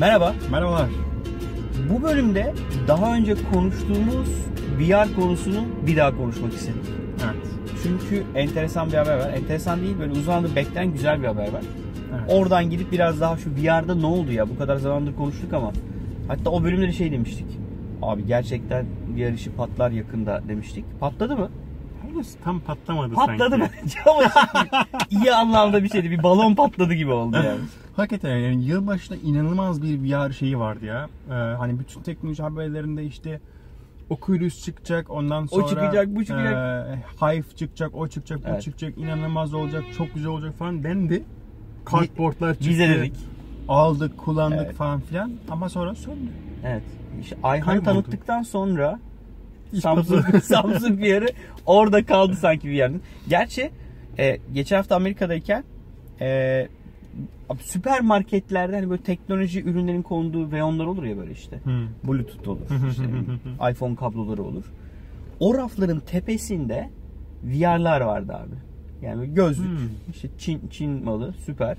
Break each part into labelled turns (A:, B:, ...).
A: Merhaba.
B: Merhabalar.
A: Bu bölümde daha önce konuştuğumuz VR konusunu bir daha konuşmak istedik.
B: Evet.
A: Çünkü enteresan bir haber var. Enteresan değil böyle uzun zamandır güzel bir haber var.
B: Evet.
A: Oradan gidip biraz daha şu VR'da ne oldu ya bu kadar zamandır konuştuk ama hatta o bölümde de şey demiştik. Abi gerçekten VR işi patlar yakında demiştik. Patladı mı?
B: Henüz tam patlamadı
A: Patladı
B: sanki.
A: bence ama şimdi iyi anlamda bir şeydi. Bir balon patladı gibi oldu yani.
B: Hakikaten yani yılbaşında inanılmaz bir VR şeyi vardı ya. Ee, hani bütün teknoloji haberlerinde işte Oculus çıkacak ondan sonra
A: çıkacak, bu çıkacak.
B: e, Hive çıkacak, o çıkacak, bu
A: Evet.
B: çıkacak, inanılmaz olacak, çok güzel olacak falan dendi. Kartboardlar çıktı.
A: Biz de dedik.
B: Aldık, kullandık
A: Evet.
B: falan filan ama sonra söndü.
A: Evet. İşte Ayhan tanıttıktan sonra Samsung. Samsung VR'ı orada kaldı sanki VR'ın. Gerçi e, geçen hafta Amerika'dayken e, süpermarketlerde hani böyle teknoloji ürünlerin konduğu reyonlar olur ya böyle işte.
B: Hmm.
A: Bluetooth olur. işte iPhone kabloları olur. O rafların tepesinde VR'lar vardı abi. Yani gözlük.
B: Hmm.
A: işte Çin, Çin malı süper.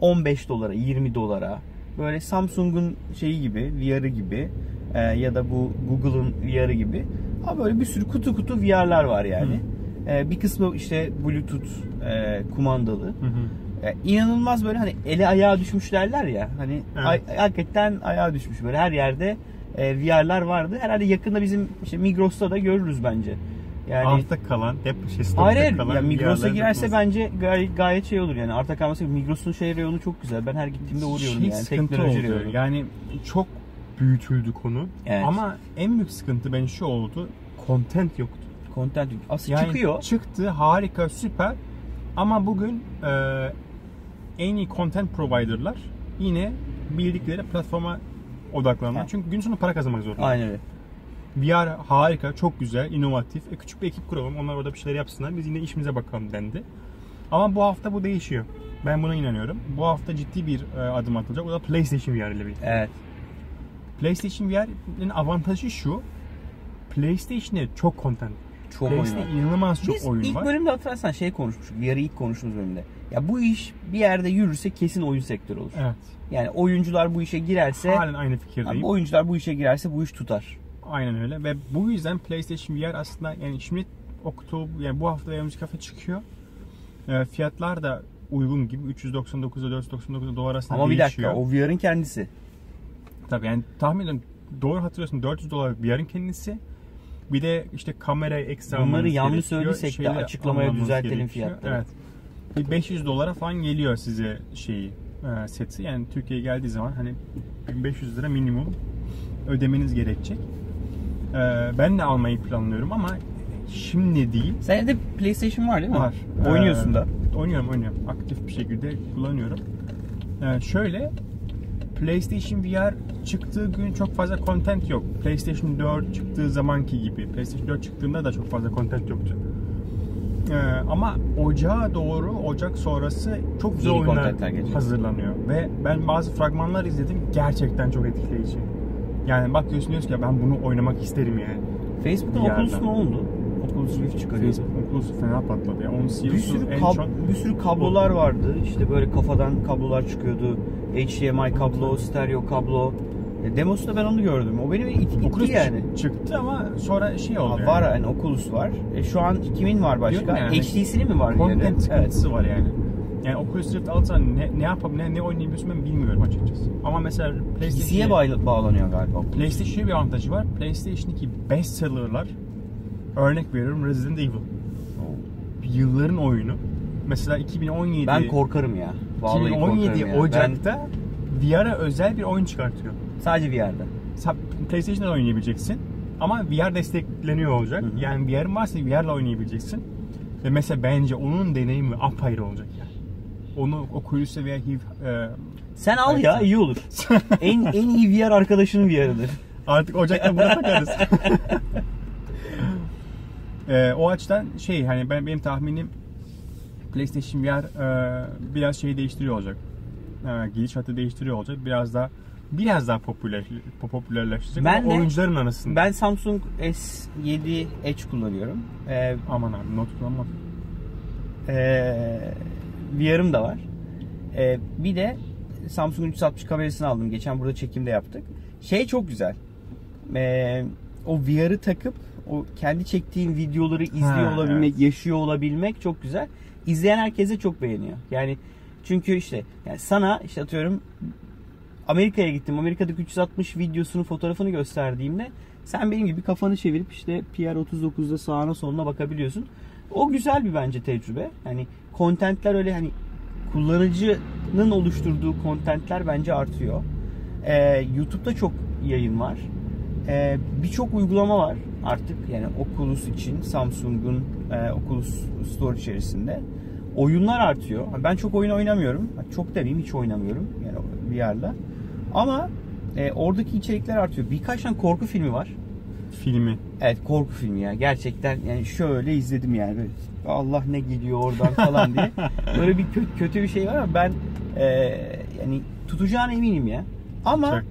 A: 15 dolara, 20 dolara. Böyle Samsung'un şeyi gibi, VR'ı gibi e, ya da bu Google'ın VR'ı gibi. Ama böyle bir sürü kutu kutu VR'lar var yani. E, bir kısmı işte Bluetooth e, kumandalı.
B: Hı hı.
A: E, inanılmaz böyle hani ele ayağa düşmüş derler ya. Hani
B: Evet.
A: ay- hakikaten ayağa düşmüş böyle her yerde e, VR'lar vardı. Herhalde yakında bizim işte Migros'ta da görürüz bence. Yani
B: Altta kalan, hep şey
A: Hayır
B: kalan
A: Ya Migros'a girerse
B: tutmaz.
A: bence gay- gayet şey olur yani. Arta kalması Migros'un şey reyonu çok güzel. Ben her gittiğimde uğruyorum
B: şey
A: yani.
B: sıkıntı
A: reyonu.
B: Yani çok büyütüldü konu.
A: Evet.
B: Ama en büyük sıkıntı bence şu oldu. Content yoktu.
A: Content aslında
B: Yani
A: çıkıyor.
B: çıktı harika süper. Ama bugün e, en iyi content provider'lar yine bildikleri platforma odaklanıyor.
A: Evet.
B: Çünkü gün sonu para kazanmak zorunda.
A: Aynen öyle.
B: VR harika, çok güzel, inovatif. E, küçük bir ekip kuralım. Onlar orada bir şeyler yapsınlar. Biz yine işimize bakalım dendi. Ama bu hafta bu değişiyor. Ben buna inanıyorum. Bu hafta ciddi bir e, adım atılacak. O da PlayStation VR ile birlikte.
A: Evet.
B: PlayStation VR'in avantajı şu. PlayStation'e çok content.
A: Çok oyun var.
B: İnanılmaz çok
A: Biz
B: oyun
A: ilk
B: var.
A: bölümde hatırlarsan şey konuşmuştuk. VR'ı ilk konuştuğumuz bölümde. Ya bu iş bir yerde yürürse kesin oyun sektörü olur.
B: Evet.
A: Yani oyuncular bu işe girerse
B: Halen aynı fikirdeyim.
A: oyuncular bu işe girerse bu iş tutar.
B: Aynen öyle ve bu yüzden PlayStation VR aslında yani şimdi Oktober yani bu hafta önümüzdeki hafta çıkıyor. E, fiyatlar da uygun gibi 399 ile 499 dolar arasında
A: Ama bir
B: değişiyor.
A: dakika o VR'ın kendisi.
B: Tabii yani tahmin ediyorum doğru hatırlıyorsun 400 dolar VR'ın kendisi. Bir de işte kamera ekstra
A: Bunları yanlış söylediysek de açıklamaya düzeltelim fiyatları.
B: Evet. Bir 500 dolara falan geliyor size şeyi e, seti. Yani Türkiye'ye geldiği zaman hani 1500 lira minimum ödemeniz gerekecek. E, ben de almayı planlıyorum ama şimdi değil.
A: Sende de PlayStation var değil mi?
B: Var.
A: Oynuyorsun
B: Ee,
A: da.
B: Oynuyorum oynuyorum. Aktif bir şekilde kullanıyorum. Ee, şöyle PlayStation VR çıktığı gün çok fazla content yok. PlayStation 4 çıktığı zamanki gibi. PlayStation 4 çıktığında da çok fazla content yoktu. Ee, ama ocağa doğru, Ocak sonrası çok güzel
A: Yeni
B: oyunlar hazırlanıyor. Ve ben bazı fragmanlar izledim. Gerçekten çok etkileyici. Yani bak diyorsun diyorsun "Ya ben bunu oynamak isterim yani.
A: Facebook'un
B: Bir
A: Oculus ne oldu? Oculus Rift çıkarıyor.
B: Facebook Oculus fena patladı ya. Onun CEO'su
A: Bir sürü,
B: en
A: kab-
B: çok
A: bir sürü kablolar vardı. İşte böyle kafadan kablolar çıkıyordu. HDMI kablo, stereo kablo. E, demosunda ben onu gördüm. O beni it- itti yani.
B: çıktı ama sonra şey oldu
A: Aa,
B: yani.
A: Var yani Oculus var. E, şu an kimin var başka?
B: Yani.
A: HTC'li mi var?
B: Content
A: Evet.
B: sıkıntısı var yani. Yani Oculus Rift alsan ne, ne yapıp ne, ne oynayabiliyorsun ben bilmiyorum açıkçası. Ama mesela
A: bağlı- bağlanıyor galiba.
B: PlayStation'e bir avantajı var. PlayStation'daki bestseller'lar örnek veriyorum Resident Evil. Yılların oyunu. Mesela 2017
A: Ben korkarım ya. Vallahi
B: 2017
A: korkarım ya.
B: Ocak'ta VR'a özel bir oyun çıkartıyor.
A: Sadece bir yerde.
B: Sen PlayStation'da oynayabileceksin. Ama VR destekleniyor olacak.
A: Hı hı.
B: Yani VR'ın varsa VR'la oynayabileceksin. Ve mesela bence onun deneyimi apayrı olacak yani. Onu Oculus'ta veya Hive e,
A: Sen al ya iyi olur. en en iyi VR arkadaşının VR'ıdır.
B: artık Ocak'ta buna takarız. e, o açıdan şey hani ben benim tahminim PlayStation VR e, biraz şeyi değiştiriyor olacak. E, gidişatı değiştiriyor olacak. Biraz daha biraz daha popüler popülerleşecek.
A: Ben
B: Ama
A: de-
B: oyuncuların arasında.
A: Ben Samsung S7 Edge kullanıyorum. Ee,
B: Aman abi not kullanma.
A: ee, VR'ım da var. Ee, bir de Samsung 360 kamerasını aldım. Geçen burada çekimde yaptık. Şey çok güzel. Ee, o VR'ı takıp o kendi çektiğin videoları izliyor
B: Ha,
A: olabilmek,
B: evet.
A: yaşıyor olabilmek çok güzel. İzleyen herkese çok beğeniyor. Yani çünkü işte yani sana işte atıyorum Amerika'ya gittim. Amerika'daki 360 videosunu, fotoğrafını gösterdiğimde sen benim gibi kafanı çevirip işte PR39'da sağına soluna bakabiliyorsun. O güzel bir bence tecrübe. Yani kontentler öyle hani kullanıcının oluşturduğu kontentler bence artıyor. Ee, YouTube'da çok yayın var. Ee, Birçok uygulama var artık yani Oculus için Samsung'un e, Oculus Store içerisinde. Oyunlar artıyor. Ben çok oyun oynamıyorum. Çok demeyeyim hiç oynamıyorum yani VR'la. Ama e, oradaki içerikler artıyor. Birkaç tane korku filmi var.
B: Filmi.
A: Evet korku filmi ya. Gerçekten yani şöyle izledim yani. Böyle, Allah ne geliyor oradan falan diye. Böyle bir kötü, kötü bir şey var ama ben e, yani tutacağına eminim ya. Ama
B: Çok.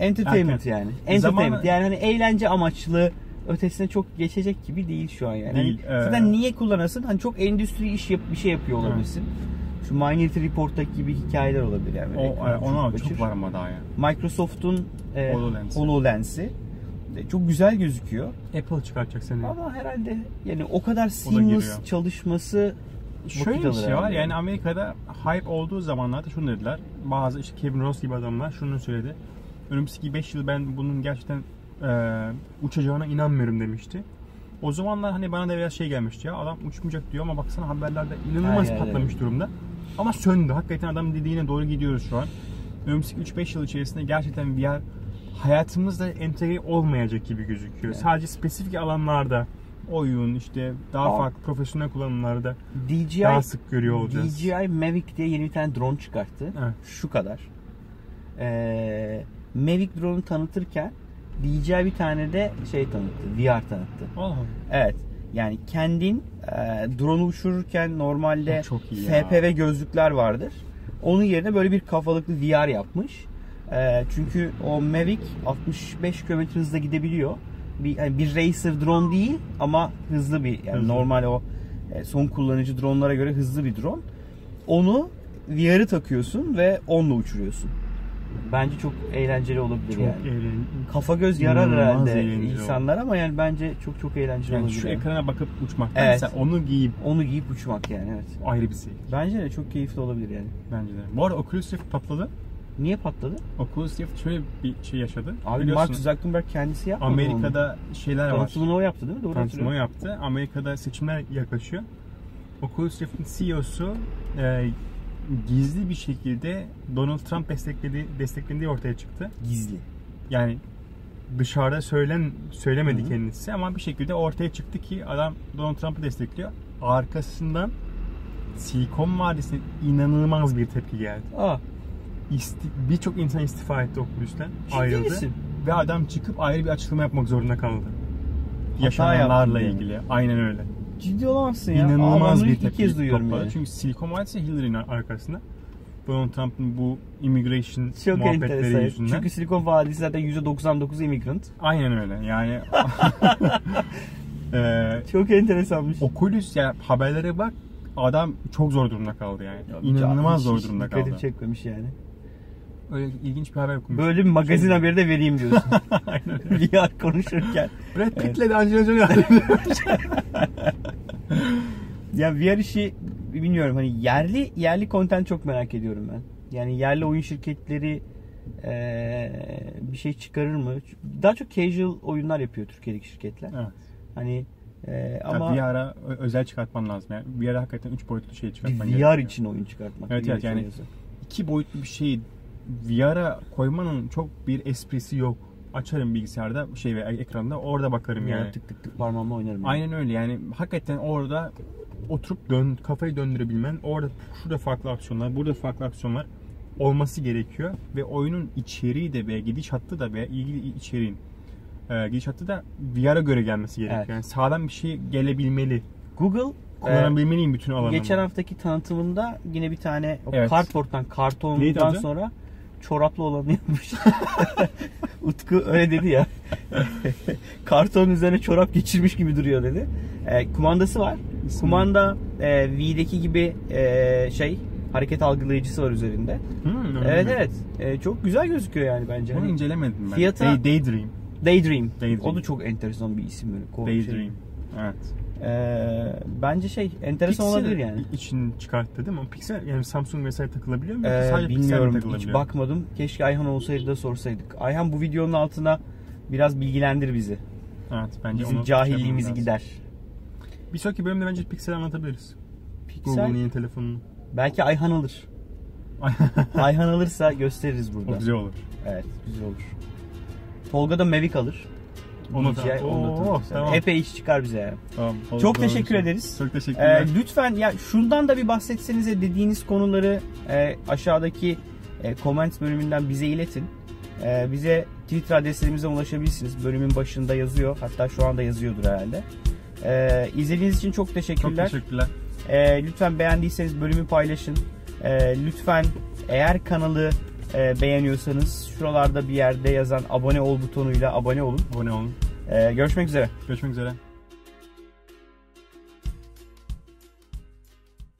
A: entertainment
B: Erken.
A: yani. Entertainment
B: Zamanı-
A: yani hani eğlence amaçlı ötesine çok geçecek gibi değil şu an yani.
B: Değil,
A: Hani
B: ee.
A: Zaten niye kullanasın? Hani çok endüstri iş yap bir şey yapıyor olabilirsin. Şu Minority Report'taki gibi hikayeler olabilir yani.
B: O, e, ona
A: kaçır.
B: çok var ama daha ya.
A: Microsoft'un e,
B: HoloLens.
A: HoloLens'i e, çok güzel gözüküyor.
B: Apple çıkartacak seni.
A: Ama herhalde yani o kadar seamless çalışması
B: Şöyle bir şey var yani Amerika'da hype olduğu zamanlarda şunu dediler. Bazı işte Kevin Ross gibi adamlar şunu söyledi. Önümüzdeki 5 yıl ben bunun gerçekten e, uçacağına inanmıyorum demişti. O zamanlar hani bana da biraz şey gelmişti ya adam uçmayacak diyor ama baksana haberlerde inanılmaz
A: Aynen,
B: patlamış durumda. Ama söndü. Hakikaten adam dediğine doğru gidiyoruz şu an. Önümüzdeki 3-5 yıl içerisinde gerçekten VR hayatımızda entegre olmayacak gibi gözüküyor.
A: Evet.
B: Sadece spesifik alanlarda oyun işte daha
A: Ama-
B: farklı profesyonel kullanımlarda
A: DJI
B: daha sık görüyor olacağız.
A: DJI Mavic diye yeni bir tane drone çıkarttı.
B: Evet.
A: Şu kadar. Ee, Mavic drone'u tanıtırken DJI bir tane de şey tanıttı. VR tanıttı.
B: Allah.
A: Evet. Yani kendin e, drone'u uçururken normalde
B: çok iyi ya.
A: FPV gözlükler vardır. Onun yerine böyle bir kafalıklı VR yapmış. E, çünkü o Mavic 65 km hızla gidebiliyor. Bir, yani bir racer drone değil ama hızlı bir yani
B: Hızlı.
A: normal o e, son kullanıcı drone'lara göre hızlı bir drone. Onu VR'ı takıyorsun ve onunla uçuruyorsun. Bence çok eğlenceli olabilir
B: Çok
A: yani.
B: eğlenceli.
A: Kafa göz yarar herhalde insanlar ama yani bence çok çok eğlenceli
B: Yani
A: olabilir.
B: şu
A: yani.
B: ekrana bakıp uçmaktansa
A: Evet.
B: onu giyip
A: Onu giyip uçmak yani evet.
B: ayrı bir şey.
A: Bence de çok keyifli olabilir yani.
B: Bence de. Bu arada Oculus Rift patladı.
A: Niye patladı?
B: Oculus Rift şöyle bir şey yaşadı.
A: Abi
B: Biliyorsun,
A: Mark Zuckerberg kendisi yapmadı
B: Amerika'da şeyler
A: onu.
B: var.
A: Tanıtımını o yaptı değil mi? Doğru
B: Tanıtımı o
A: hatırlıyorum.
B: yaptı. Amerika'da seçimler yaklaşıyor. Oculus Rift'in CEO'su e, gizli bir şekilde Donald Trump desteklediği, desteklendiği ortaya çıktı.
A: Gizli.
B: Yani dışarıda söylen söylemedi
A: Hı hı.
B: kendisi ama bir şekilde ortaya çıktı ki adam Donald Trump'ı destekliyor. Arkasından Silikon Vadisi'ne inanılmaz bir tepki geldi.
A: Aa,
B: İsti- Birçok insan istifa etti Oculus'tan. Ayrıldı.
A: misin?
B: Ve adam çıkıp ayrı bir açıklama yapmak zorunda kaldı.
A: yaptım
B: Yaşananlarla
A: yani.
B: ilgili. Aynen öyle.
A: Ciddi olamazsın ya.
B: İnanılmaz bir tepki
A: kez duyuyorum yani.
B: Çünkü Silikon Vadisi Hillary'nin arkasında. Donald Trump'ın bu immigration
A: Çok
B: muhabbetleri
A: enteresan.
B: yüzünden.
A: Çünkü Silikon Vadisi zaten %99 immigrant.
B: Aynen öyle. Yani Eee
A: Çok enteresanmış.
B: Oculus ya haberlere bak adam çok zor durumda kaldı yani. İnanılmaz
A: Hiç-
B: zor durumda kaldı.
A: çekmemiş yani.
B: Öyle ilginç bir haber okumuş.
A: Böyle bir magazin haberi de vereyim diyorsun.
B: Aynen öyle.
A: VR konuşurken.
B: Brad Pitt'le de Angelina Jolie
A: Ya VR işi bilmiyorum hani yerli yerli content çok merak ediyorum ben. Yani yerli oyun şirketleri eee, bir şey çıkarır mı? Daha çok casual oyunlar yapıyor Türkiye'deki şirketler.
B: Evet.
A: Hani eee,
B: Ama
A: ama
B: bir ara özel çıkartman lazım. Yani bir ara hakikaten 3 boyutlu şey çıkartman
A: VR
B: gerekiyor.
A: için oyun çıkartmak.
B: Evet,
A: VR
B: evet, yani-
A: oynuyorsa.
B: İki boyutlu bir şeyi VR'a koymanın çok bir esprisi yok. Açarım bilgisayarda şey ve ekranda orada bakarım
A: Yani
B: yani.
A: tık tık tık parmağımla oynarım. yani.
B: Aynen öyle yani hakikaten orada oturup dön kafayı döndürebilmen orada şurada farklı aksiyonlar burada farklı aksiyonlar olması gerekiyor ve oyunun içeriği de ve gidiş hattı da ve ilgili içeriğin e, gidiş hattı da VR'a göre gelmesi gerekiyor.
A: Evet.
B: Yani sağdan bir şey gelebilmeli.
A: Google eee,
B: Kullanabilmeliyim bütün alanımı.
A: geçen haftaki tanıtımında yine bir tane o
B: Evet.
A: kartporttan kartondan sonra çoraplı olanı yapmış. Utku öyle dedi ya. Kartonun üzerine çorap geçirmiş gibi duruyor dedi. E, kumandası var.
B: İsmi-
A: Kumanda e, V'deki gibi e, şey hareket algılayıcısı var üzerinde.
B: Hmm, öyle
A: Evet
B: mi?
A: evet. E, çok güzel gözüküyor yani bence.
B: Bunu
A: Hani
B: incelemedim ben.
A: Fiyata-
B: Day, Daydream.
A: Daydream.
B: Daydream.
A: O da çok enteresan bir isim böyle. Ko- şey.
B: Daydream. Evet.
A: E, bence şey enteresan
B: Pixel
A: olabilir yani.
B: için çıkarttı değil mi? O Pixel yani Samsung vesaire takılabiliyor mu?
A: Ee,
B: Pixel mi
A: bilmiyorum hiç bakmadım. Keşke Ayhan olsaydı da sorsaydık. Ayhan bu videonun altına biraz bilgilendir bizi.
B: Evet bence
A: Bizim
B: onu
A: cahilliğimizi
B: şey
A: gider.
B: Bir sonraki bölümde bence Pixel anlatabiliriz.
A: Pixel
B: Google'un yeni telefonunu.
A: belki Ayhan alır. Ayhan alırsa gösteririz burada.
B: o güzel olur.
A: Evet güzel olur. Tolga da Mavic alır.
B: Onu da- Oo, tamam.
A: Epey iş çıkar bize yani.
B: Tamam. olur,
A: Çok
B: doğru.
A: teşekkür ederiz.
B: Çok teşekkürler.
A: Ee, lütfen ya şundan da bir bahsetsenize dediğiniz konuları e, aşağıdaki e, comment bölümünden bize iletin. E, bize Twitter adreslerimize ulaşabilirsiniz. Bölümün başında yazıyor. Hatta şu anda yazıyordur herhalde. E, izlediğiniz için çok
B: Çok
A: teşekkürler.
B: teşekkürler.
A: E, lütfen beğendiyseniz bölümü paylaşın. E, lütfen eğer kanalı e, beğeniyorsanız şuralarda bir yerde yazan abone ol butonuyla abone olun.
B: Abone olun.
A: E, görüşmek üzere.
B: Görüşmek üzere.